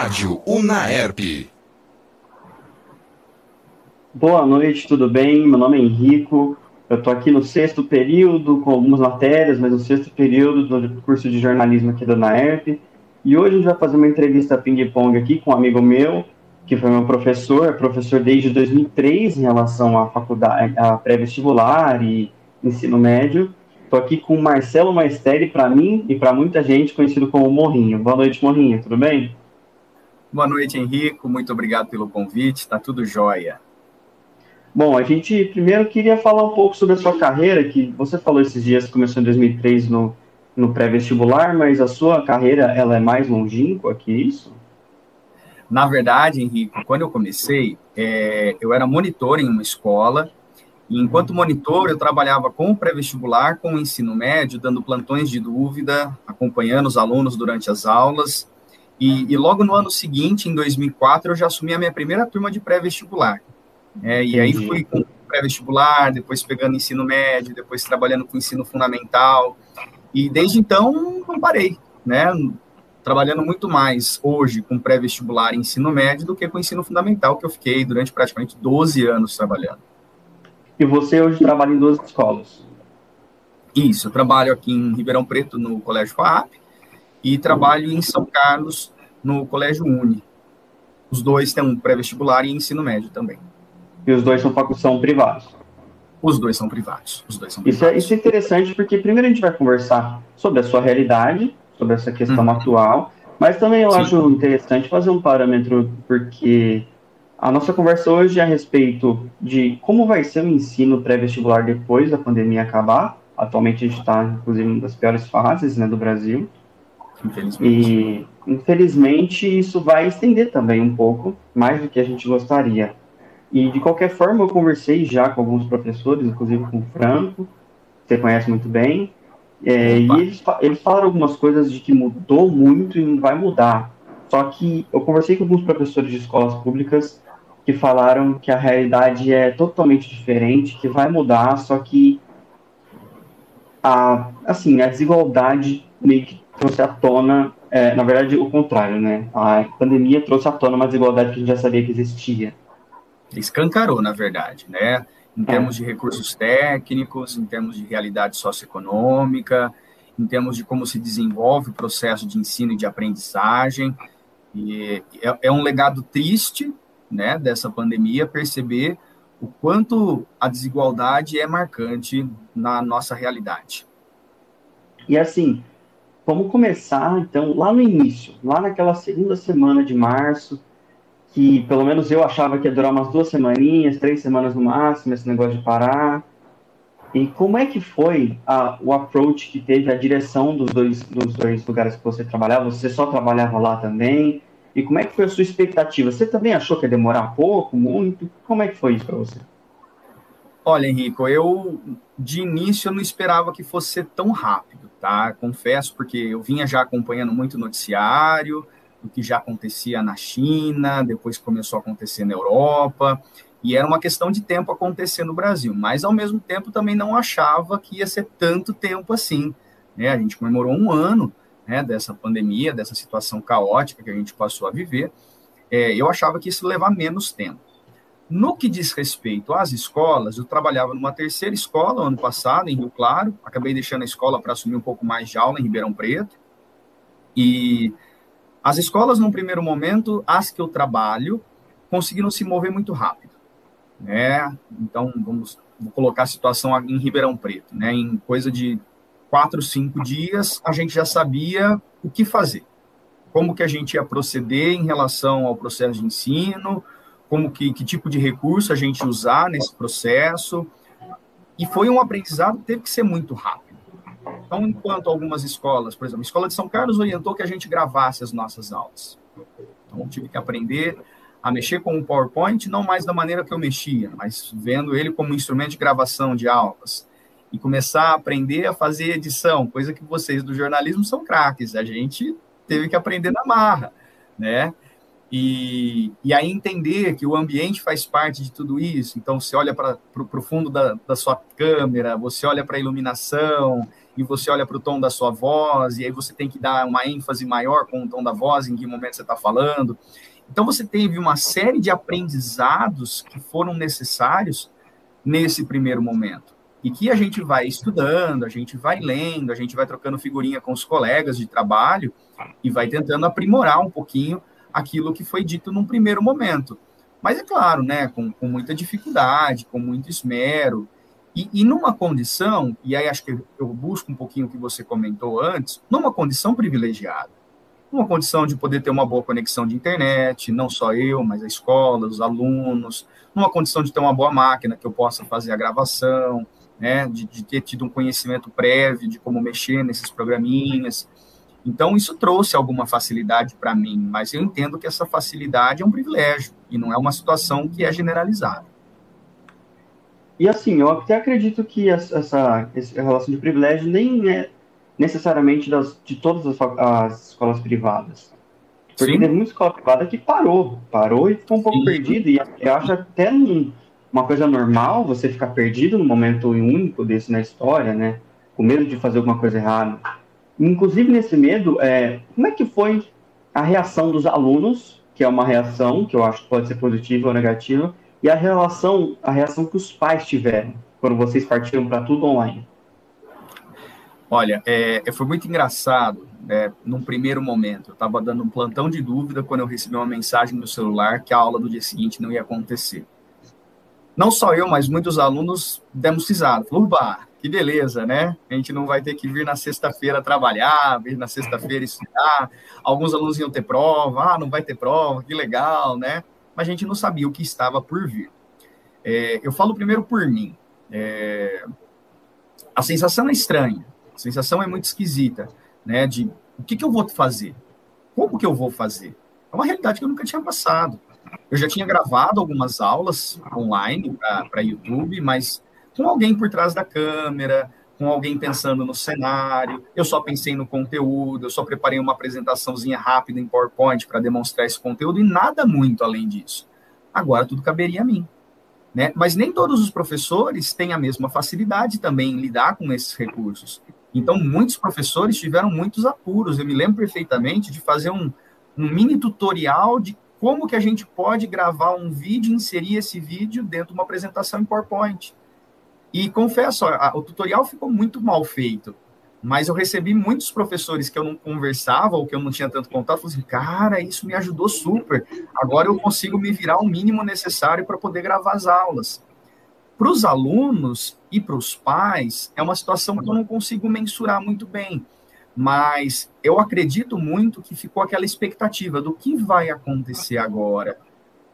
Rádio Unaerp. Boa noite, tudo bem? Meu nome é Henrico. Eu estou aqui no sexto período, com algumas matérias, mas no sexto período do curso de jornalismo aqui da UNAERP. E hoje a gente vai fazer uma entrevista ping-pong aqui com um amigo meu, que foi meu professor, professor desde 2003 em relação à faculdade, a pré-vestibular e ensino médio. Estou aqui com o Marcelo Maesteri, para mim e para muita gente, conhecido como Morrinho. Boa noite, Morrinho, tudo bem? Boa noite, Henrico. Muito obrigado pelo convite. Está tudo jóia. Bom, a gente primeiro queria falar um pouco sobre a sua carreira, que você falou esses dias que começou em 2003 no, no pré-vestibular, mas a sua carreira ela é mais longínqua que isso? Na verdade, Henrique, quando eu comecei, é, eu era monitor em uma escola e enquanto monitor, eu trabalhava com o pré-vestibular, com o ensino médio, dando plantões de dúvida, acompanhando os alunos durante as aulas. E, e logo no ano seguinte, em 2004, eu já assumi a minha primeira turma de pré-vestibular. É, e aí fui com pré-vestibular, depois pegando ensino médio, depois trabalhando com ensino fundamental. E desde então, não parei, né? Trabalhando muito mais hoje com pré-vestibular e ensino médio do que com ensino fundamental, que eu fiquei durante praticamente 12 anos trabalhando. E você hoje trabalha em duas escolas? Isso, eu trabalho aqui em Ribeirão Preto, no Colégio FAP, e trabalho em São Carlos, no Colégio Uni. Os dois têm um pré-vestibular e ensino médio também. E os dois são, são privados? Os dois são privados. Os dois são privados. Isso, é, isso é interessante porque primeiro a gente vai conversar sobre a sua realidade, sobre essa questão uhum. atual, mas também eu Sim. acho interessante fazer um parâmetro, porque a nossa conversa hoje é a respeito de como vai ser o ensino pré-vestibular depois da pandemia acabar. Atualmente a gente está, inclusive, uma das piores fases né, do Brasil. Infelizmente. E, infelizmente, isso vai estender também um pouco, mais do que a gente gostaria. E, de qualquer forma, eu conversei já com alguns professores, inclusive com o Franco, que você conhece muito bem, é, e eles, eles falaram algumas coisas de que mudou muito e não vai mudar. Só que eu conversei com alguns professores de escolas públicas que falaram que a realidade é totalmente diferente, que vai mudar, só que a, assim, a desigualdade meio que trouxe à tona, é, na verdade, o contrário, né? A pandemia trouxe à tona uma desigualdade que a gente já sabia que existia. Escancarou, na verdade, né? Em termos de recursos técnicos, em termos de realidade socioeconômica, em termos de como se desenvolve o processo de ensino e de aprendizagem. E é, é um legado triste, né, dessa pandemia, perceber o quanto a desigualdade é marcante na nossa realidade. E assim, vamos começar então lá no início, lá naquela segunda semana de março, que pelo menos eu achava que ia durar umas duas semaninhas, três semanas no máximo, esse negócio de parar. E como é que foi a, o approach que teve a direção dos dois, dos dois lugares que você trabalhava? Você só trabalhava lá também? E como é que foi a sua expectativa? Você também achou que ia demorar pouco, muito? Como é que foi isso para você? Olha, Henrico, eu de início eu não esperava que fosse ser tão rápido, tá? Confesso, porque eu vinha já acompanhando muito noticiário, o que já acontecia na China, depois começou a acontecer na Europa, e era uma questão de tempo acontecer no Brasil, mas ao mesmo tempo também não achava que ia ser tanto tempo assim. Né? A gente comemorou um ano né, dessa pandemia, dessa situação caótica que a gente passou a viver, é, eu achava que isso levar menos tempo. No que diz respeito às escolas, eu trabalhava numa terceira escola ano passado, em Rio Claro, acabei deixando a escola para assumir um pouco mais de aula em Ribeirão Preto, e as escolas, num primeiro momento, as que eu trabalho, conseguiram se mover muito rápido, né? Então, vamos vou colocar a situação em Ribeirão Preto, né? Em coisa de quatro, cinco dias, a gente já sabia o que fazer. Como que a gente ia proceder em relação ao processo de ensino, como que, que tipo de recurso a gente usar nesse processo. E foi um aprendizado que teve que ser muito rápido. Então, enquanto algumas escolas, por exemplo, a Escola de São Carlos orientou que a gente gravasse as nossas aulas. Então, tive que aprender a mexer com o PowerPoint, não mais da maneira que eu mexia, mas vendo ele como instrumento de gravação de aulas e começar a aprender a fazer edição, coisa que vocês do jornalismo são craques, a gente teve que aprender na marra, né? E, e aí entender que o ambiente faz parte de tudo isso, então você olha para o fundo da, da sua câmera, você olha para a iluminação, e você olha para o tom da sua voz, e aí você tem que dar uma ênfase maior com o tom da voz, em que momento você está falando. Então, você teve uma série de aprendizados que foram necessários nesse primeiro momento. E que a gente vai estudando, a gente vai lendo, a gente vai trocando figurinha com os colegas de trabalho e vai tentando aprimorar um pouquinho aquilo que foi dito num primeiro momento. Mas é claro, né, com, com muita dificuldade, com muito esmero, e, e, numa condição, e aí acho que eu busco um pouquinho o que você comentou antes, numa condição privilegiada. Numa condição de poder ter uma boa conexão de internet, não só eu, mas a escola, os alunos, numa condição de ter uma boa máquina que eu possa fazer a gravação, né, de, de ter tido um conhecimento prévio de como mexer nesses programinhas. Então, isso trouxe alguma facilidade para mim, mas eu entendo que essa facilidade é um privilégio e não é uma situação que é generalizada. E assim, eu até acredito que essa, essa relação de privilégio nem é necessariamente das, de todas as, as escolas privadas. Porque Sim. tem muita escola privada que parou, parou e ficou um pouco Sim. perdido. E eu acho até um, uma coisa normal você ficar perdido num momento único desse na história, né? Com medo de fazer alguma coisa errada. Inclusive, nesse medo, é, como é que foi a reação dos alunos, que é uma reação que eu acho que pode ser positiva ou negativa, e a relação, a reação que os pais tiveram quando vocês partiram para tudo online? Olha, é, foi muito engraçado, né, num primeiro momento. Eu estava dando um plantão de dúvida quando eu recebi uma mensagem no celular que a aula do dia seguinte não ia acontecer. Não só eu, mas muitos alunos demos risada. Falaram, que beleza, né? A gente não vai ter que vir na sexta-feira trabalhar, vir na sexta-feira estudar. Alguns alunos iam ter prova, ah, não vai ter prova, que legal, né? mas a gente não sabia o que estava por vir. É, eu falo primeiro por mim. É, a sensação é estranha, a sensação é muito esquisita, né? De o que, que eu vou fazer? Como que eu vou fazer? É uma realidade que eu nunca tinha passado. Eu já tinha gravado algumas aulas online para YouTube, mas com alguém por trás da câmera, com alguém pensando no cenário. Eu só pensei no conteúdo, eu só preparei uma apresentaçãozinha rápida em PowerPoint para demonstrar esse conteúdo e nada muito além disso. Agora tudo caberia a mim. Né? Mas nem todos os professores têm a mesma facilidade também em lidar com esses recursos. Então, muitos professores tiveram muitos apuros. Eu me lembro perfeitamente de fazer um, um mini tutorial de como que a gente pode gravar um vídeo e inserir esse vídeo dentro de uma apresentação em PowerPoint. E confesso, a, o tutorial ficou muito mal feito, mas eu recebi muitos professores que eu não conversava ou que eu não tinha tanto contato, falaram assim, cara, isso me ajudou super. Agora eu consigo me virar o mínimo necessário para poder gravar as aulas. Para os alunos e para os pais, é uma situação que eu não consigo mensurar muito bem, mas eu acredito muito que ficou aquela expectativa do que vai acontecer agora.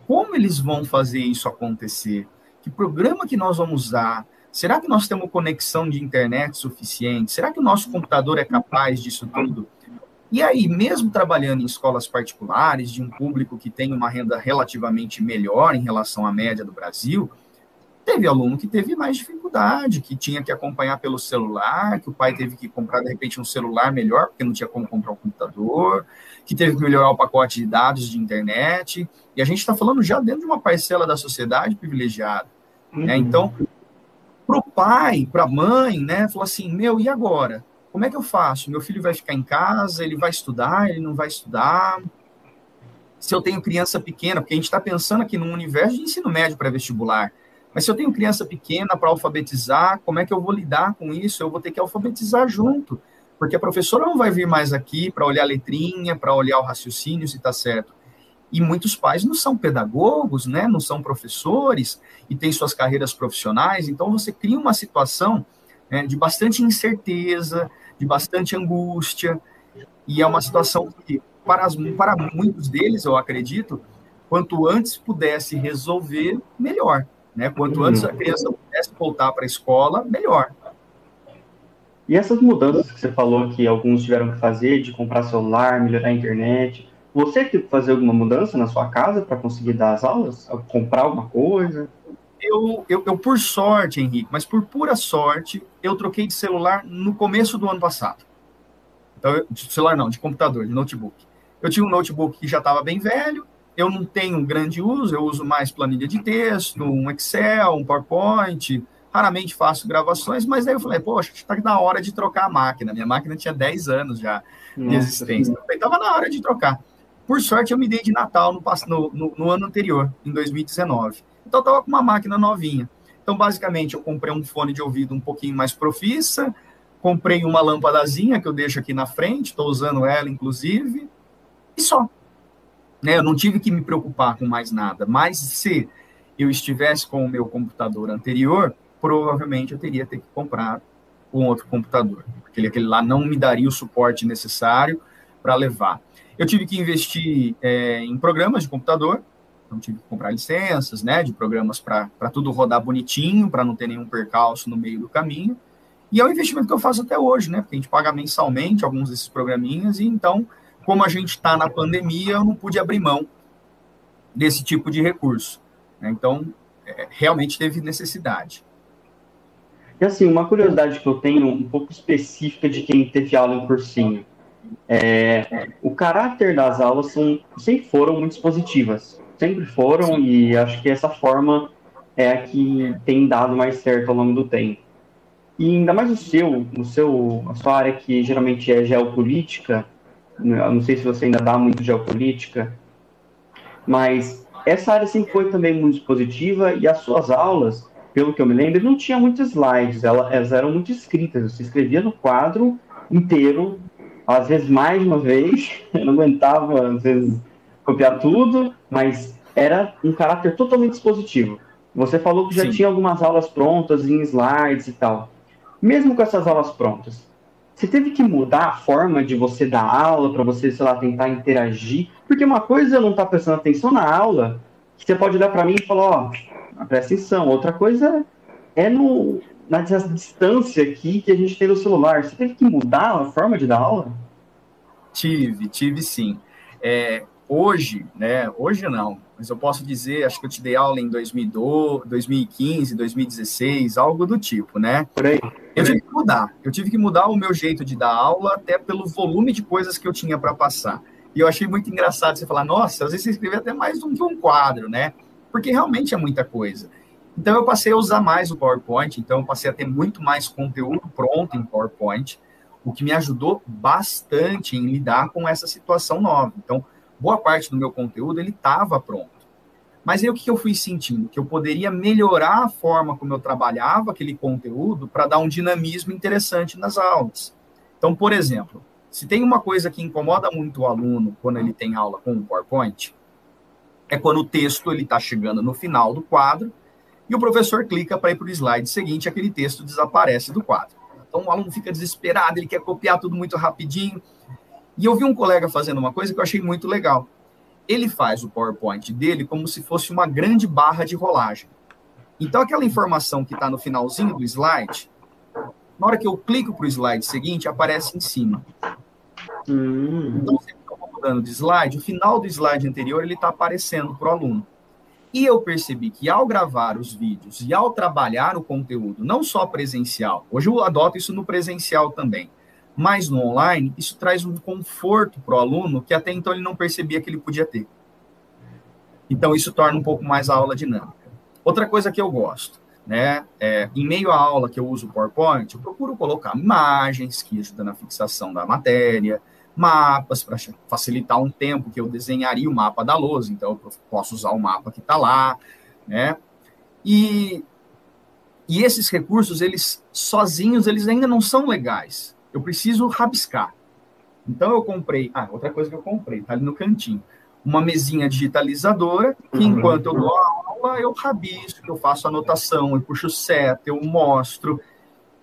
Como eles vão fazer isso acontecer? Que programa que nós vamos usar? Será que nós temos conexão de internet suficiente? Será que o nosso computador é capaz disso tudo? E aí, mesmo trabalhando em escolas particulares, de um público que tem uma renda relativamente melhor em relação à média do Brasil, teve aluno que teve mais dificuldade, que tinha que acompanhar pelo celular, que o pai teve que comprar, de repente, um celular melhor, porque não tinha como comprar um computador, que teve que melhorar o pacote de dados de internet. E a gente está falando já dentro de uma parcela da sociedade privilegiada. Né? Uhum. Então, para o pai, para a mãe, né? Falou assim: meu, e agora? Como é que eu faço? Meu filho vai ficar em casa, ele vai estudar, ele não vai estudar? Se eu tenho criança pequena, porque a gente está pensando aqui num universo de ensino médio para vestibular, mas se eu tenho criança pequena para alfabetizar, como é que eu vou lidar com isso? Eu vou ter que alfabetizar junto, porque a professora não vai vir mais aqui para olhar a letrinha, para olhar o raciocínio se está certo. E muitos pais não são pedagogos, né? não são professores e têm suas carreiras profissionais, então você cria uma situação né, de bastante incerteza, de bastante angústia, e é uma situação que, para, as, para muitos deles, eu acredito, quanto antes pudesse resolver, melhor. Né? Quanto antes a criança pudesse voltar para a escola, melhor. E essas mudanças que você falou que alguns tiveram que fazer, de comprar celular, melhorar a internet, você teve que fazer alguma mudança na sua casa para conseguir dar as aulas? Comprar alguma coisa? Eu, eu, eu, por sorte, Henrique, mas por pura sorte, eu troquei de celular no começo do ano passado. Então, de celular não, de computador, de notebook. Eu tinha um notebook que já estava bem velho, eu não tenho grande uso, eu uso mais planilha de texto, um Excel, um PowerPoint, raramente faço gravações, mas aí eu falei, poxa, está na hora de trocar a máquina. Minha máquina tinha 10 anos já Nossa, de existência. Estava na hora de trocar. Por sorte, eu me dei de Natal no, no, no ano anterior, em 2019. Então, eu estava com uma máquina novinha. Então, basicamente, eu comprei um fone de ouvido um pouquinho mais profissa, comprei uma lâmpadazinha que eu deixo aqui na frente, estou usando ela, inclusive, e só. Né? Eu não tive que me preocupar com mais nada. Mas se eu estivesse com o meu computador anterior, provavelmente eu teria que comprar um outro computador, porque aquele lá não me daria o suporte necessário para levar. Eu tive que investir é, em programas de computador, então tive que comprar licenças, né, de programas para tudo rodar bonitinho, para não ter nenhum percalço no meio do caminho. E é um investimento que eu faço até hoje, né, porque a gente paga mensalmente alguns desses programinhas, e então, como a gente está na pandemia, eu não pude abrir mão desse tipo de recurso. Né, então, é, realmente teve necessidade. E assim, uma curiosidade que eu tenho, um pouco específica de quem teve aula em cursinho. É, o caráter das aulas são, sempre foram muito positivas. Sempre foram, e acho que essa forma é a que tem dado mais certo ao longo do tempo. E ainda mais o seu, o seu, a sua área que geralmente é geopolítica, eu não sei se você ainda dá muito geopolítica, mas essa área sempre foi também muito positiva e as suas aulas pelo que eu me lembro, não tinha muitos slides, elas eram muito escritas. Você escrevia no quadro inteiro, às vezes mais de uma vez, eu não aguentava, às vezes, copiar tudo, mas era um caráter totalmente expositivo. Você falou que já Sim. tinha algumas aulas prontas em slides e tal. Mesmo com essas aulas prontas, você teve que mudar a forma de você dar aula para você, sei lá, tentar interagir? Porque uma coisa é não estar tá prestando atenção na aula, que você pode olhar para mim e falar, ó, presta atenção. Outra coisa é no, na distância aqui que a gente tem no celular. Você teve que mudar a forma de dar aula? Tive, tive sim. É, hoje, né? Hoje não, mas eu posso dizer, acho que eu te dei aula em 2012, 2015, 2016, algo do tipo, né? Por aí. Eu tive que mudar. Eu tive que mudar o meu jeito de dar aula, até pelo volume de coisas que eu tinha para passar. E eu achei muito engraçado você falar, nossa, às vezes você escreve até mais do que um quadro, né? porque realmente é muita coisa. Então eu passei a usar mais o PowerPoint, então eu passei a ter muito mais conteúdo pronto em PowerPoint, o que me ajudou bastante em lidar com essa situação nova. Então, boa parte do meu conteúdo ele estava pronto. Mas aí o que eu fui sentindo? Que eu poderia melhorar a forma como eu trabalhava aquele conteúdo para dar um dinamismo interessante nas aulas. Então, por exemplo, se tem uma coisa que incomoda muito o aluno quando ele tem aula com o PowerPoint, é quando o texto ele está chegando no final do quadro e o professor clica para ir para o slide seguinte, aquele texto desaparece do quadro. Então o aluno fica desesperado, ele quer copiar tudo muito rapidinho. E eu vi um colega fazendo uma coisa que eu achei muito legal. Ele faz o PowerPoint dele como se fosse uma grande barra de rolagem. Então aquela informação que está no finalzinho do slide, na hora que eu clico para o slide seguinte, aparece em cima. Hum. Então você mudando de slide, o final do slide anterior ele está aparecendo para o aluno. E eu percebi que ao gravar os vídeos e ao trabalhar o conteúdo, não só presencial, hoje eu adoto isso no presencial também, mas no online, isso traz um conforto para o aluno que até então ele não percebia que ele podia ter. Então isso torna um pouco mais a aula dinâmica. Outra coisa que eu gosto, né, é, em meio à aula que eu uso o PowerPoint, eu procuro colocar imagens que ajudam na fixação da matéria, mapas para facilitar um tempo que eu desenharia o mapa da lousa, então eu posso usar o mapa que está lá, né? E, e esses recursos, eles sozinhos, eles ainda não são legais. Eu preciso rabiscar. Então eu comprei, ah, outra coisa que eu comprei, tá ali no cantinho, uma mesinha digitalizadora que uhum. enquanto eu dou a aula, eu rabisco, eu faço anotação, eu puxo seta, eu mostro,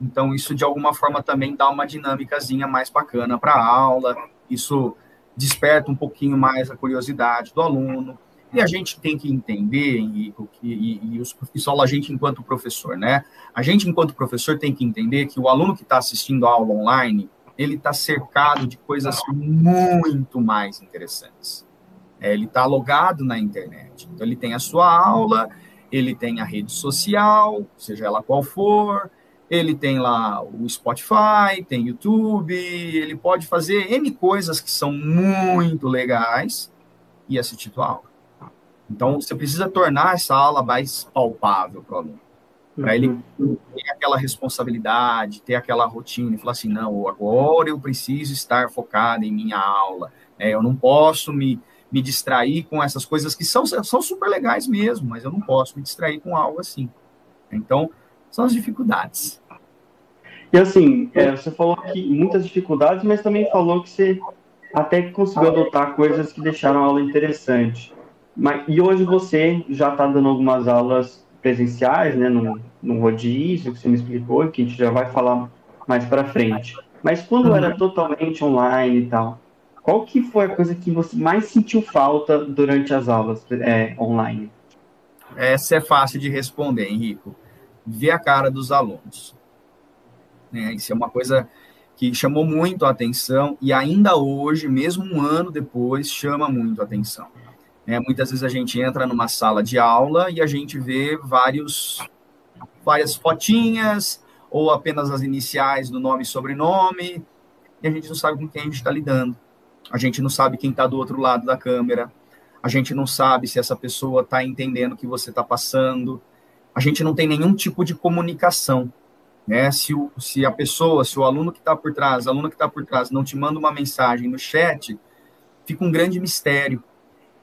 então, isso de alguma forma também dá uma dinâmicazinha mais bacana para a aula, isso desperta um pouquinho mais a curiosidade do aluno. E a gente tem que entender, que, e, e, os, e só a gente enquanto professor, né? A gente, enquanto professor, tem que entender que o aluno que está assistindo a aula online, ele está cercado de coisas muito mais interessantes. É, ele está logado na internet. Então, ele tem a sua aula, ele tem a rede social, seja ela qual for, ele tem lá o Spotify, tem YouTube, ele pode fazer N coisas que são muito legais e assistir tua aula. Então, você precisa tornar essa aula mais palpável para o aluno. para ele uhum. ter aquela responsabilidade, ter aquela rotina e falar assim, não, agora eu preciso estar focado em minha aula, é, eu não posso me, me distrair com essas coisas que são, são super legais mesmo, mas eu não posso me distrair com algo assim. Então, são as dificuldades. E assim, é, você falou que muitas dificuldades, mas também falou que você até conseguiu adotar coisas que deixaram a aula interessante. Mas, e hoje você já está dando algumas aulas presenciais, né, no, no rodízio, que você me explicou, que a gente já vai falar mais para frente. Mas quando uhum. era totalmente online e tal, qual que foi a coisa que você mais sentiu falta durante as aulas é, online? Essa é fácil de responder, Henrico. Ver a cara dos alunos. É, isso é uma coisa que chamou muito a atenção e ainda hoje, mesmo um ano depois, chama muito a atenção. É, muitas vezes a gente entra numa sala de aula e a gente vê vários, várias fotinhas ou apenas as iniciais do nome e sobrenome e a gente não sabe com quem a gente está lidando. A gente não sabe quem está do outro lado da câmera. A gente não sabe se essa pessoa está entendendo o que você está passando. A gente não tem nenhum tipo de comunicação. Né? Se, o, se a pessoa, se o aluno que está por trás, a aluna que está por trás, não te manda uma mensagem no chat, fica um grande mistério.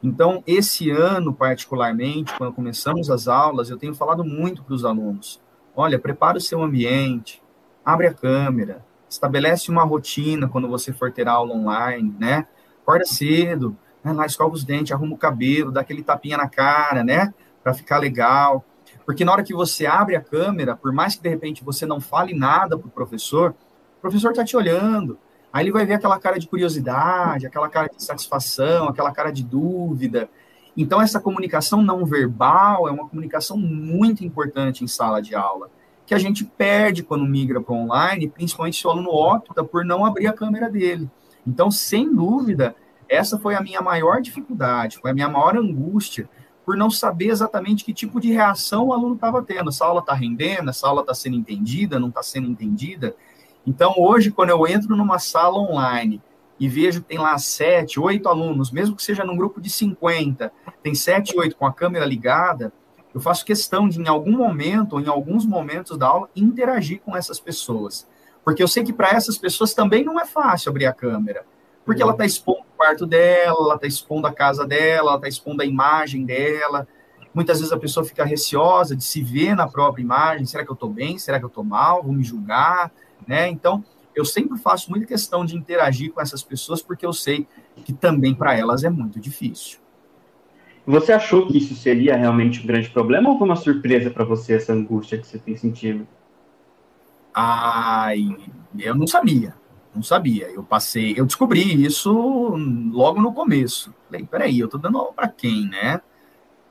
Então, esse ano, particularmente, quando começamos as aulas, eu tenho falado muito para os alunos: olha, prepara o seu ambiente, abre a câmera, estabelece uma rotina quando você for ter aula online, né? Acorda cedo, né? lá escova os dentes, arruma o cabelo, dá aquele tapinha na cara, né? Para ficar legal. Porque na hora que você abre a câmera, por mais que de repente você não fale nada para o professor, o professor está te olhando, Aí ele vai ver aquela cara de curiosidade, aquela cara de satisfação, aquela cara de dúvida. Então, essa comunicação não verbal é uma comunicação muito importante em sala de aula, que a gente perde quando migra para online, principalmente se o aluno opta por não abrir a câmera dele. Então, sem dúvida, essa foi a minha maior dificuldade, foi a minha maior angústia, por não saber exatamente que tipo de reação o aluno estava tendo. Essa aula está rendendo, essa aula está sendo entendida, não está sendo entendida. Então, hoje, quando eu entro numa sala online e vejo que tem lá sete, oito alunos, mesmo que seja num grupo de 50, tem sete, oito com a câmera ligada, eu faço questão de, em algum momento, ou em alguns momentos da aula, interagir com essas pessoas. Porque eu sei que para essas pessoas também não é fácil abrir a câmera. Porque ela está expondo o quarto dela, ela está expondo a casa dela, ela está expondo a imagem dela. Muitas vezes a pessoa fica receosa de se ver na própria imagem. Será que eu estou bem? Será que eu estou mal? Vou me julgar? né? Então, eu sempre faço muita questão de interagir com essas pessoas porque eu sei que também para elas é muito difícil. Você achou que isso seria realmente um grande problema ou foi uma surpresa para você essa angústia que você tem sentido? Ai, eu não sabia, não sabia. Eu passei, eu descobri isso logo no começo. Falei, peraí, eu tô dando aula para quem, né?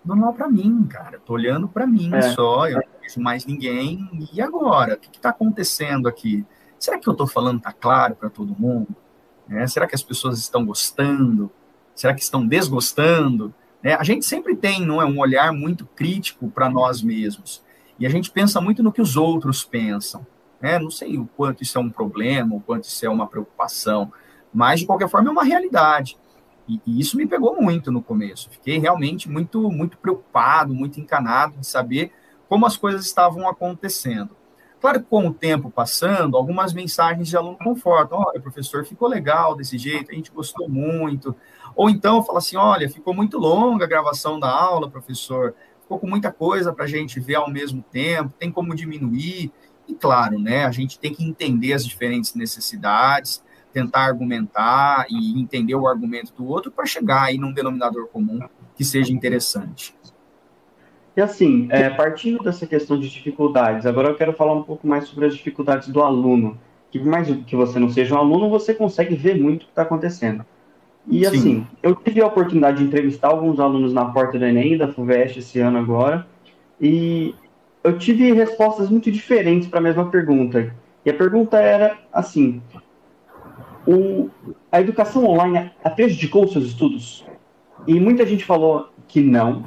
Dando aula para mim, cara. Tô olhando para mim é. só. Eu vejo mais ninguém. E agora? O que está acontecendo aqui? Será que eu estou falando está claro para todo mundo? É, será que as pessoas estão gostando? Será que estão desgostando? É, a gente sempre tem não é, um olhar muito crítico para nós mesmos. E a gente pensa muito no que os outros pensam. É, não sei o quanto isso é um problema, o quanto isso é uma preocupação, mas de qualquer forma é uma realidade. E, e, isso me pegou muito no começo. Fiquei realmente muito, muito preocupado, muito encanado de saber como as coisas estavam acontecendo. Claro que com o tempo passando, algumas mensagens de aluno confortam. Olha, professor, ficou legal desse jeito, a gente gostou muito. Ou então fala assim: olha, ficou muito longa a gravação da aula, professor, ficou com muita coisa para a gente ver ao mesmo tempo, tem como diminuir. E claro, né, a gente tem que entender as diferentes necessidades, tentar argumentar e entender o argumento do outro para chegar aí num denominador comum que seja interessante. E assim, é, partindo dessa questão de dificuldades, agora eu quero falar um pouco mais sobre as dificuldades do aluno. Que mais que você não seja um aluno, você consegue ver muito o que está acontecendo. E Sim. assim, eu tive a oportunidade de entrevistar alguns alunos na porta do Enem, da FUVEST, esse ano agora, e eu tive respostas muito diferentes para a mesma pergunta. E a pergunta era assim: o, a educação online prejudicou os seus estudos? E muita gente falou que não,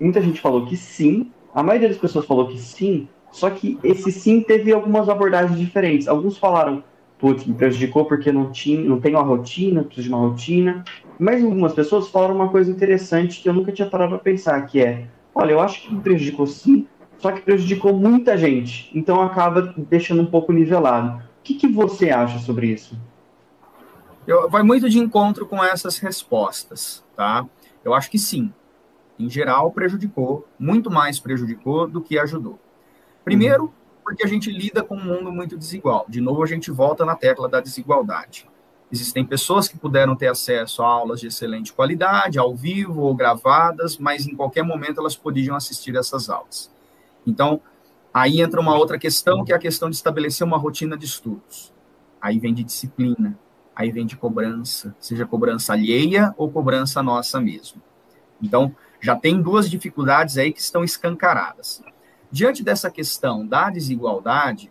muita gente falou que sim, a maioria das pessoas falou que sim, só que esse sim teve algumas abordagens diferentes. Alguns falaram, putz, me prejudicou porque não, tinha, não tenho uma rotina, preciso de uma rotina. Mas algumas pessoas falaram uma coisa interessante que eu nunca tinha parado para pensar, que é, olha, eu acho que me prejudicou sim, só que prejudicou muita gente. Então acaba deixando um pouco nivelado. O que, que você acha sobre isso? Eu, vai muito de encontro com essas respostas, tá? Eu acho que sim. Em geral, prejudicou, muito mais prejudicou do que ajudou. Primeiro, uhum. porque a gente lida com um mundo muito desigual. De novo, a gente volta na tecla da desigualdade. Existem pessoas que puderam ter acesso a aulas de excelente qualidade, ao vivo ou gravadas, mas em qualquer momento elas podiam assistir essas aulas. Então, aí entra uma outra questão, que é a questão de estabelecer uma rotina de estudos. Aí vem de disciplina, aí vem de cobrança, seja cobrança alheia ou cobrança nossa mesmo. Então, já tem duas dificuldades aí que estão escancaradas. Diante dessa questão da desigualdade,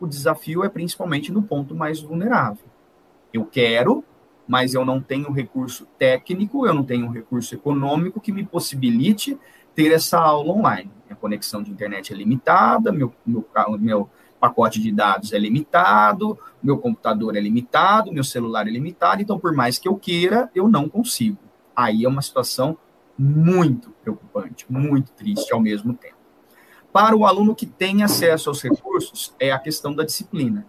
o desafio é principalmente no ponto mais vulnerável. Eu quero, mas eu não tenho recurso técnico, eu não tenho recurso econômico que me possibilite ter essa aula online. Minha conexão de internet é limitada, meu, meu, meu pacote de dados é limitado, meu computador é limitado, meu celular é limitado, então, por mais que eu queira, eu não consigo. Aí é uma situação muito preocupante, muito triste ao mesmo tempo. Para o aluno que tem acesso aos recursos, é a questão da disciplina.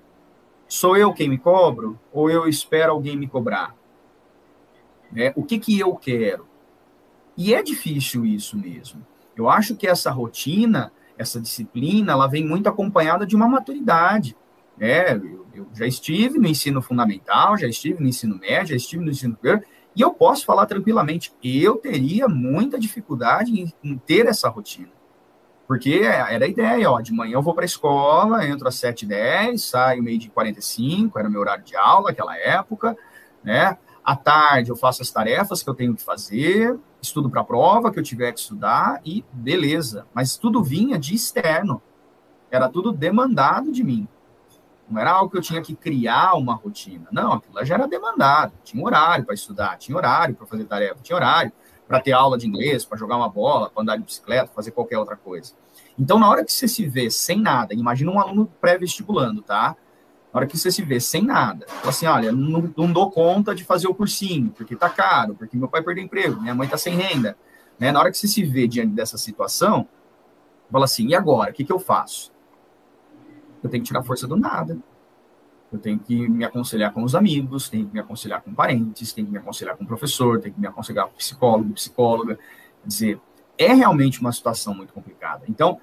Sou eu quem me cobro ou eu espero alguém me cobrar? É, o que, que eu quero? E é difícil isso mesmo. Eu acho que essa rotina essa disciplina, ela vem muito acompanhada de uma maturidade. Né? Eu, eu, já estive no ensino fundamental, já estive no ensino médio, já estive no ensino superior, e eu posso falar tranquilamente, eu teria muita dificuldade em, em ter essa rotina. Porque era a ideia, ó, de manhã eu vou para a escola, entro às 7h10, saio meio de 45, era meu horário de aula naquela época, né? À tarde eu faço as tarefas que eu tenho que fazer, estudo para a prova que eu tiver que estudar e beleza. Mas tudo vinha de externo. Era tudo demandado de mim. Não era algo que eu tinha que criar uma rotina. Não, aquilo já era demandado. Tinha horário para estudar, tinha horário para fazer tarefa, tinha horário para ter aula de inglês, para jogar uma bola, para andar de bicicleta, fazer qualquer outra coisa. Então, na hora que você se vê sem nada, imagina um aluno pré-vestibulando, tá? Na hora que você se vê sem nada, fala assim, olha, não, não, dou conta de fazer o cursinho, porque tá caro, porque meu pai perdeu emprego, minha mãe tá sem renda. Né? Na hora que você se vê diante dessa situação, fala assim, e agora? O que, que eu faço? Eu tenho que tirar força do nada. Eu tenho que me aconselhar com os amigos, tenho que me aconselhar com parentes, tenho que me aconselhar com o professor, tenho que me aconselhar com psicólogo, psicóloga. Quer dizer, é realmente uma situação muito complicada. Então,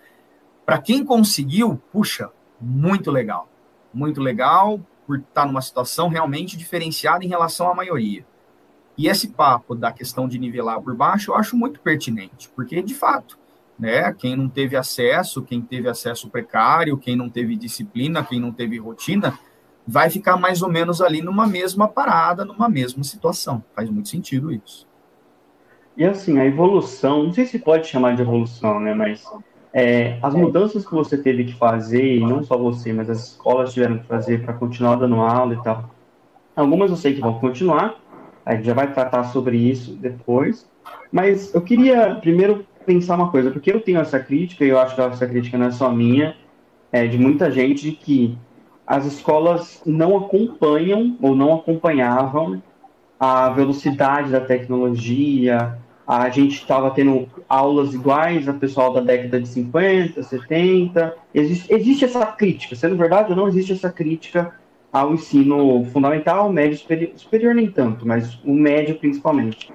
para quem conseguiu, puxa, muito legal muito legal por estar numa situação realmente diferenciada em relação à maioria. E esse papo da questão de nivelar por baixo, eu acho muito pertinente, porque de fato, né, quem não teve acesso, quem teve acesso precário, quem não teve disciplina, quem não teve rotina, vai ficar mais ou menos ali numa mesma parada, numa mesma situação. Faz muito sentido isso. E assim, a evolução, não sei se pode chamar de evolução, né, mas é, as mudanças que você teve que fazer, e não só você, mas as escolas tiveram que fazer para continuar dando aula e tal. Algumas eu sei que vão continuar, a gente já vai tratar sobre isso depois. Mas eu queria primeiro pensar uma coisa, porque eu tenho essa crítica, e eu acho que essa crítica não é só minha, é de muita gente, de que as escolas não acompanham ou não acompanhavam a velocidade da tecnologia, a gente estava tendo aulas iguais a pessoal da década de 50, 70. Existe, existe essa crítica, sendo verdade ou não, existe essa crítica ao ensino fundamental, médio superior, superior nem tanto, mas o médio principalmente.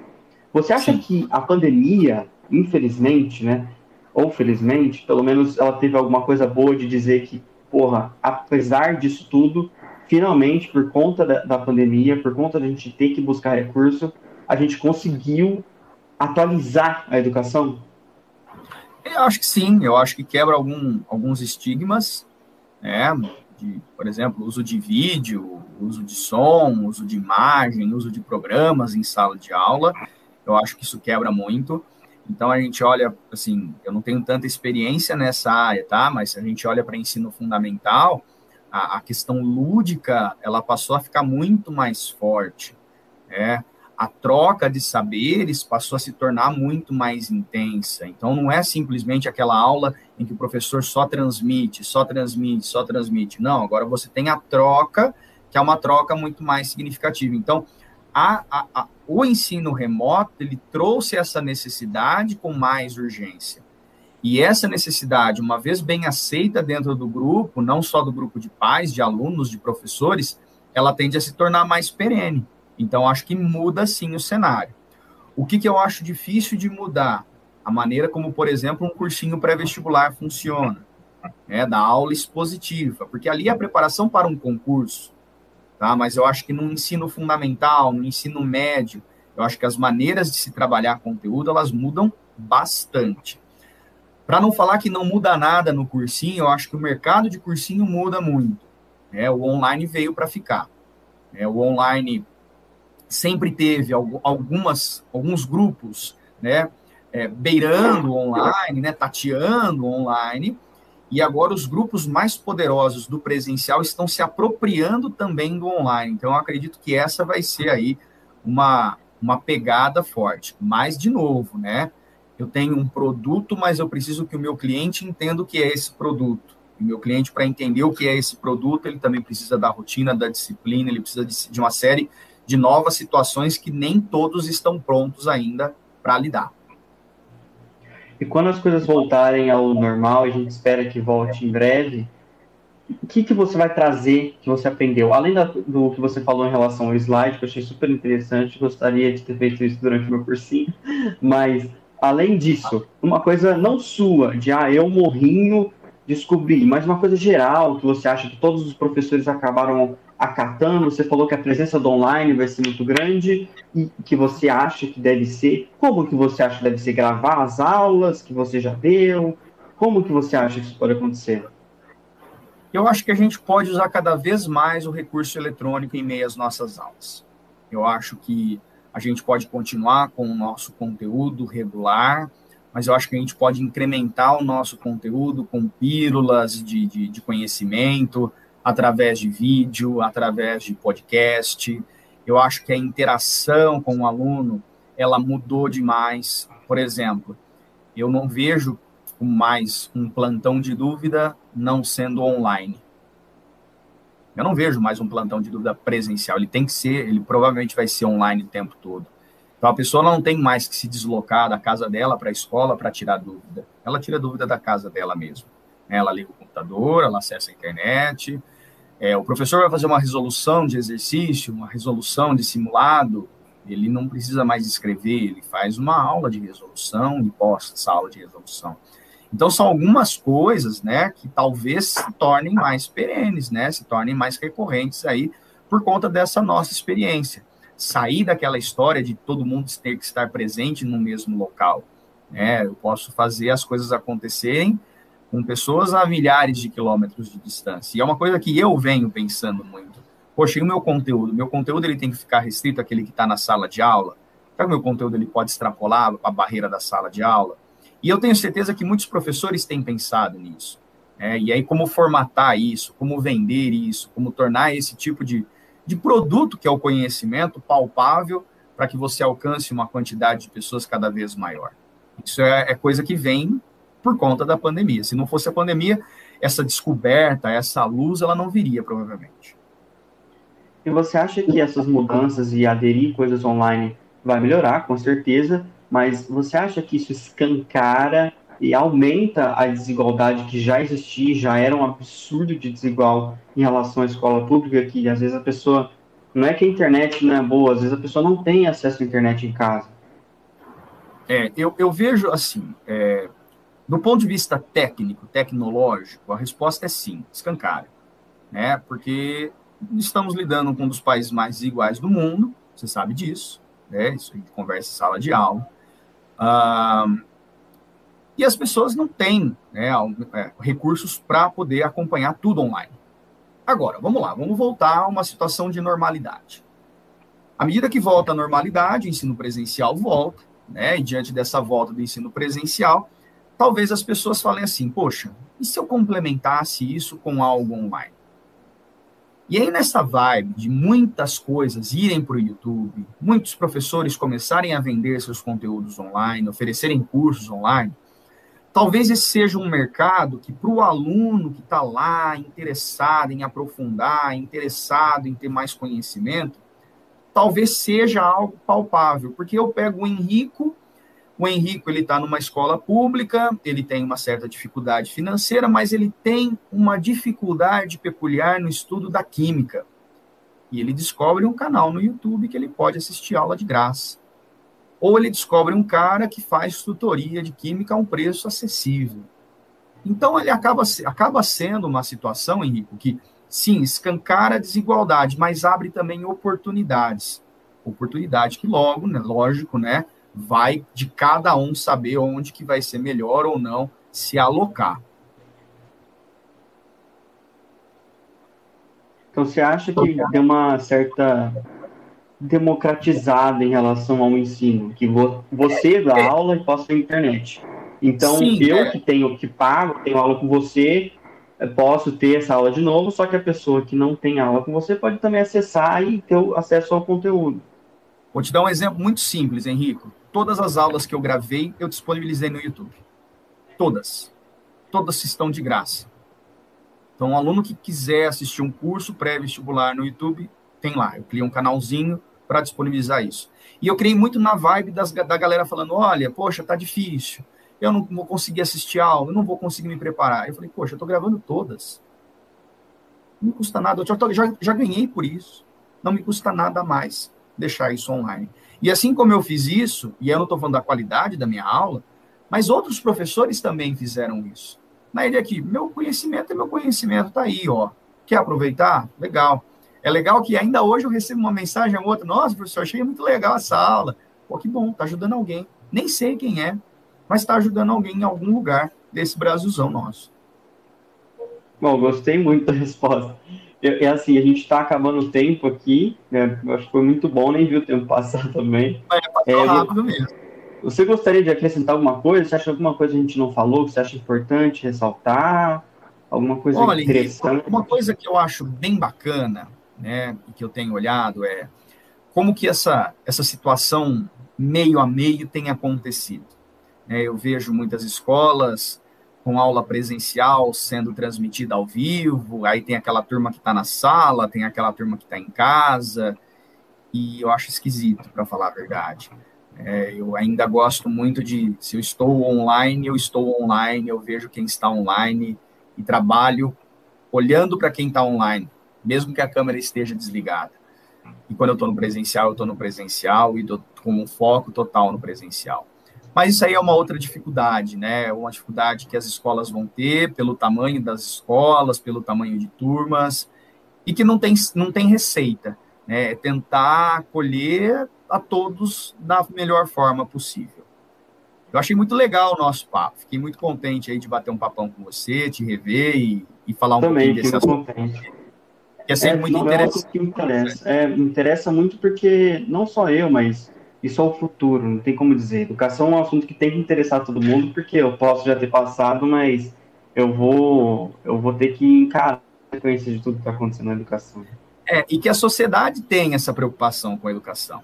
Você acha Sim. que a pandemia, infelizmente, né, ou felizmente, pelo menos ela teve alguma coisa boa de dizer que, porra, apesar disso tudo, finalmente, por conta da, da pandemia, por conta da gente ter que buscar recurso, a gente conseguiu atualizar a educação? Eu acho que sim, eu acho que quebra algum, alguns estigmas, né? De, por exemplo, uso de vídeo, uso de som, uso de imagem, uso de programas em sala de aula. Eu acho que isso quebra muito. Então a gente olha, assim, eu não tenho tanta experiência nessa área, tá? Mas se a gente olha para ensino fundamental, a, a, questão lúdica ela passou a ficar muito mais forte, né? A troca de saberes passou a se tornar muito mais intensa. Então, não é simplesmente aquela aula em que o professor só transmite, só transmite, só transmite. Não, agora você tem a troca, que é uma troca muito mais significativa. Então, a, a, a, o ensino remoto, ele trouxe essa necessidade com mais urgência. E essa necessidade, uma vez bem aceita dentro do grupo, não só do grupo de pais, de alunos, de professores, ela tende a se tornar mais perene. Então, acho que muda sim o cenário. O que, que eu acho difícil de mudar? A maneira como, por exemplo, um cursinho pré-vestibular funciona, né, da aula expositiva, porque ali é a preparação para um concurso, tá? Mas eu acho que no ensino fundamental, no ensino médio, eu acho que as maneiras de se trabalhar conteúdo, elas mudam bastante. Para não falar que não muda nada no cursinho, eu acho que o mercado de cursinho muda muito. Né? O online veio para ficar. Né? O online sempre teve algumas, alguns grupos, né, é, beirando online, né, tateando online, e agora os grupos mais poderosos do presencial estão se apropriando também do online. Então, eu acredito que essa vai ser aí uma, uma pegada forte. Mas, de novo, né, eu tenho um produto, mas eu preciso que o meu cliente entenda o que é esse produto. O meu cliente, para entender o que é esse produto, ele também precisa da rotina, da disciplina, ele precisa de, de uma série de novas situações que nem todos estão prontos ainda para lidar. E quando as coisas voltarem ao normal, a gente espera que volte em breve, o que, que você vai trazer que você aprendeu? Além da, do que você falou em relação ao slide, que eu achei super interessante, gostaria de ter feito isso durante o meu cursinho, mas além disso, uma coisa não sua, de ah, eu morrinho, descobri, mas uma coisa geral que você acha que todos os professores acabaram acatando? Você falou que a presença do online vai ser muito grande e que você acha que deve ser. Como que você acha que deve ser gravar as aulas que você já deu? Como que você acha que isso pode acontecer? Eu acho que a gente pode usar cada vez mais o recurso eletrônico em meio às nossas aulas. Eu acho que a gente pode continuar com o nosso conteúdo regular, mas eu acho que a gente pode incrementar o nosso conteúdo com pílulas de, de, de conhecimento, através de vídeo, através de podcast. Eu acho que a interação com o aluno ela mudou demais. Por exemplo, eu não vejo mais um plantão de dúvida não sendo online. Eu não vejo mais um plantão de dúvida presencial. Ele tem que ser, ele provavelmente vai ser online o tempo todo. Então a pessoa não tem mais que se deslocar da casa dela para a escola para tirar dúvida. Ela tira dúvida da casa dela mesmo. Ela liga o computador, ela acessa a internet, é, o professor vai fazer uma resolução de exercício, uma resolução de simulado, ele não precisa mais escrever, ele faz uma aula de resolução e posta essa aula de resolução. Então, são algumas coisas, né, que talvez se tornem mais perenes, né, se tornem mais recorrentes aí, por conta dessa nossa experiência. Sair daquela história de todo mundo ter que estar presente no mesmo local. Né, eu posso fazer as coisas acontecerem com pessoas a milhares de quilômetros de distância. E é uma coisa que eu venho pensando muito. Poxa, e o meu conteúdo? Meu conteúdo ele tem que ficar restrito àquele que está na sala de aula? Será que o meu conteúdo ele pode extrapolar a barreira da sala de aula? E eu tenho certeza que muitos professores têm pensado nisso. É, e aí, como formatar isso, como vender isso, como tornar esse tipo de, de produto, que é o conhecimento, palpável, para que você alcance uma quantidade de pessoas cada vez maior. Isso é, é coisa que vem por conta da pandemia. Se não fosse a pandemia, essa descoberta, essa luz, ela não viria, provavelmente. E você acha que essas mudanças e aderir coisas online vai melhorar, com certeza, mas você acha que isso escancara e aumenta a desigualdade que já existia, já era um absurdo de desigual em relação à escola pública, que às vezes a pessoa, não é que a internet não é boa, às vezes a pessoa não tem acesso à internet em casa. É, eu, eu vejo assim, é, do ponto de vista técnico, tecnológico, a resposta é sim, escancara. Né? Porque estamos lidando com um dos países mais iguais do mundo, você sabe disso, né? Isso a gente conversa em sala de aula. E as pessoas não têm né, é, recursos para poder acompanhar tudo online. Agora, vamos lá, vamos voltar a uma situação de normalidade. À medida que volta a normalidade, o ensino presencial volta, né? E diante dessa volta do ensino presencial, talvez as pessoas falem assim: poxa, e se eu complementasse isso com algo online? E aí, nessa vibe de muitas coisas irem para o YouTube, muitos professores começarem a vender seus conteúdos online, oferecerem cursos online, talvez esse seja um mercado que, para o aluno que está lá interessado em aprofundar, interessado em ter mais conhecimento, talvez seja algo palpável, porque eu pego o Henrico O Henrico ele está numa escola pública, ele tem uma certa dificuldade financeira, mas ele tem uma dificuldade peculiar no estudo da química. E ele descobre um canal no YouTube que ele pode assistir aula de graça. Ou ele descobre um cara que faz tutoria de química a um preço acessível. Então ele acaba, acaba sendo uma situação, Henrico, que sim, escancara a desigualdade, mas abre também oportunidades. Oportunidade que logo, né, lógico, né, vai de cada um saber onde que vai ser melhor ou não se alocar. Então você acha que deu uma certa democratizada em relação ao ensino, que você dá é. aula e posta na internet. Então Sim, eu é. que tenho que pago, tenho aula com você, posso ter essa aula de novo, só que a pessoa que não tem aula com você pode também acessar e ter acesso ao conteúdo. Vou te dar um exemplo muito simples, Henrico. Todas as aulas que eu gravei, eu disponibilizei no YouTube. Todas. Todas estão de graça. Então, um aluno que quiser assistir um curso pré-vestibular no YouTube, tem lá. Eu criei um canalzinho para disponibilizar isso. E eu criei muito na vibe das, da galera falando: olha, poxa, tá difícil. Eu não vou conseguir assistir aula, eu não vou conseguir me preparar. Eu falei, poxa, eu tô gravando todas. Não me custa nada. Eu já, já, já ganhei por isso. Não me custa nada mais deixar isso online. E assim como eu fiz isso, e eu não estou falando da qualidade da minha aula, mas outros professores também fizeram isso. Na ideia aqui, meu conhecimento é meu conhecimento, tá aí, ó. Quer aproveitar? Legal. É legal que ainda hoje eu recebo uma mensagem ou outra, nossa, professor, achei muito legal essa aula. Pô, que bom, tá ajudando alguém. Nem sei quem é, mas está ajudando alguém em algum lugar desse Brasilzão nosso. Bom, gostei muito da resposta. É assim, a gente está acabando o tempo aqui, né? Eu acho que foi muito bom, nem vi o tempo passar também. É, passou é, rápido mesmo. Você gostaria de acrescentar alguma coisa? Você acha alguma coisa que a gente não falou que você acha importante ressaltar? Alguma coisa Olha, interessante? Uma coisa que eu acho bem bacana, né, e que eu tenho olhado é como que essa, essa situação meio a meio tem acontecido. É, eu vejo muitas escolas com aula presencial sendo transmitida ao vivo, aí tem aquela turma que está na sala, tem aquela turma que está em casa, e eu acho esquisito, para falar a verdade. É, eu ainda gosto muito de, se eu estou online, eu estou online, eu vejo quem está online e trabalho olhando para quem está online, mesmo que a câmera esteja desligada. E quando eu estou no presencial, eu estou no presencial e dou com um foco total no presencial. Mas isso aí é uma outra dificuldade, né? Uma dificuldade que as escolas vão ter pelo tamanho das escolas, pelo tamanho de turmas, e que não tem, não tem receita. Né? É tentar acolher a todos da melhor forma possível. Eu achei muito legal o nosso papo. Fiquei muito contente aí de bater um papão com você, te rever e, e falar um Também, pouquinho desse assunto. Contente. Que é sempre é, muito interessante. É, interessa. É, interessa muito porque não só eu, mas isso é o futuro, não tem como dizer. Educação é um assunto que tem que interessar todo mundo, porque eu posso já ter passado, mas eu vou, eu vou ter que encarar a sequência de tudo que está acontecendo na educação. É, e que a sociedade tem essa preocupação com a educação.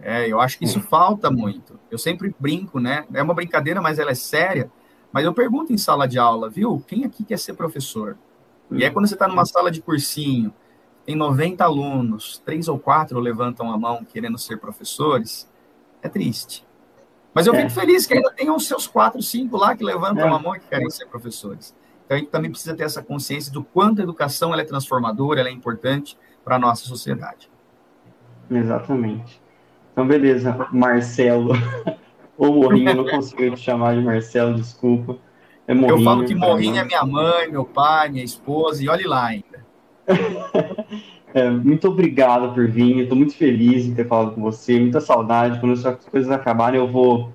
É, eu acho que isso falta muito. Eu sempre brinco, né? É uma brincadeira, mas ela é séria. Mas eu pergunto em sala de aula, viu? Quem aqui quer ser professor? E é quando você está numa sala de cursinho, tem 90 alunos, três ou quatro levantam a mão querendo ser professores, é triste. Mas eu é. fico feliz que ainda tem os seus quatro, cinco lá que levantam é. a mão e que querem ser professores. Então a gente também precisa ter essa consciência do quanto a educação ela é transformadora, ela é importante para a nossa sociedade. Exatamente. Então, beleza, Marcelo. Ou Morrinho, eu não consigo te chamar de Marcelo, desculpa. É Morrinho, eu falo que Morrinho é minha mãe, meu pai, minha esposa, e olhe lá ainda. É, muito obrigado por vir. Estou muito feliz em ter falado com você. Muita saudade. Quando essas coisas acabarem, eu vou,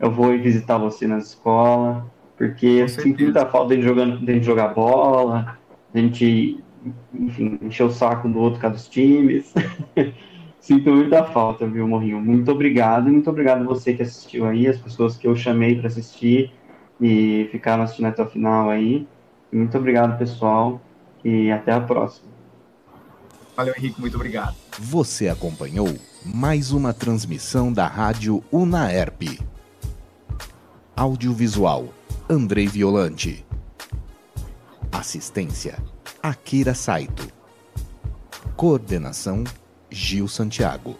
eu vou visitar você na escola, porque eu sinto muita falta de jogando, de jogar bola, de gente, enfim, encher o saco do outro cada dos times. sinto muita falta, viu, Morrinho? Muito obrigado muito obrigado a você que assistiu aí, as pessoas que eu chamei para assistir e ficaram assistindo até o final aí. Muito obrigado, pessoal e até a próxima. Valeu, Henrique, muito obrigado. Você acompanhou mais uma transmissão da Rádio Unaerp. Audiovisual, Andrei Violante. Assistência, Akira Saito. Coordenação, Gil Santiago.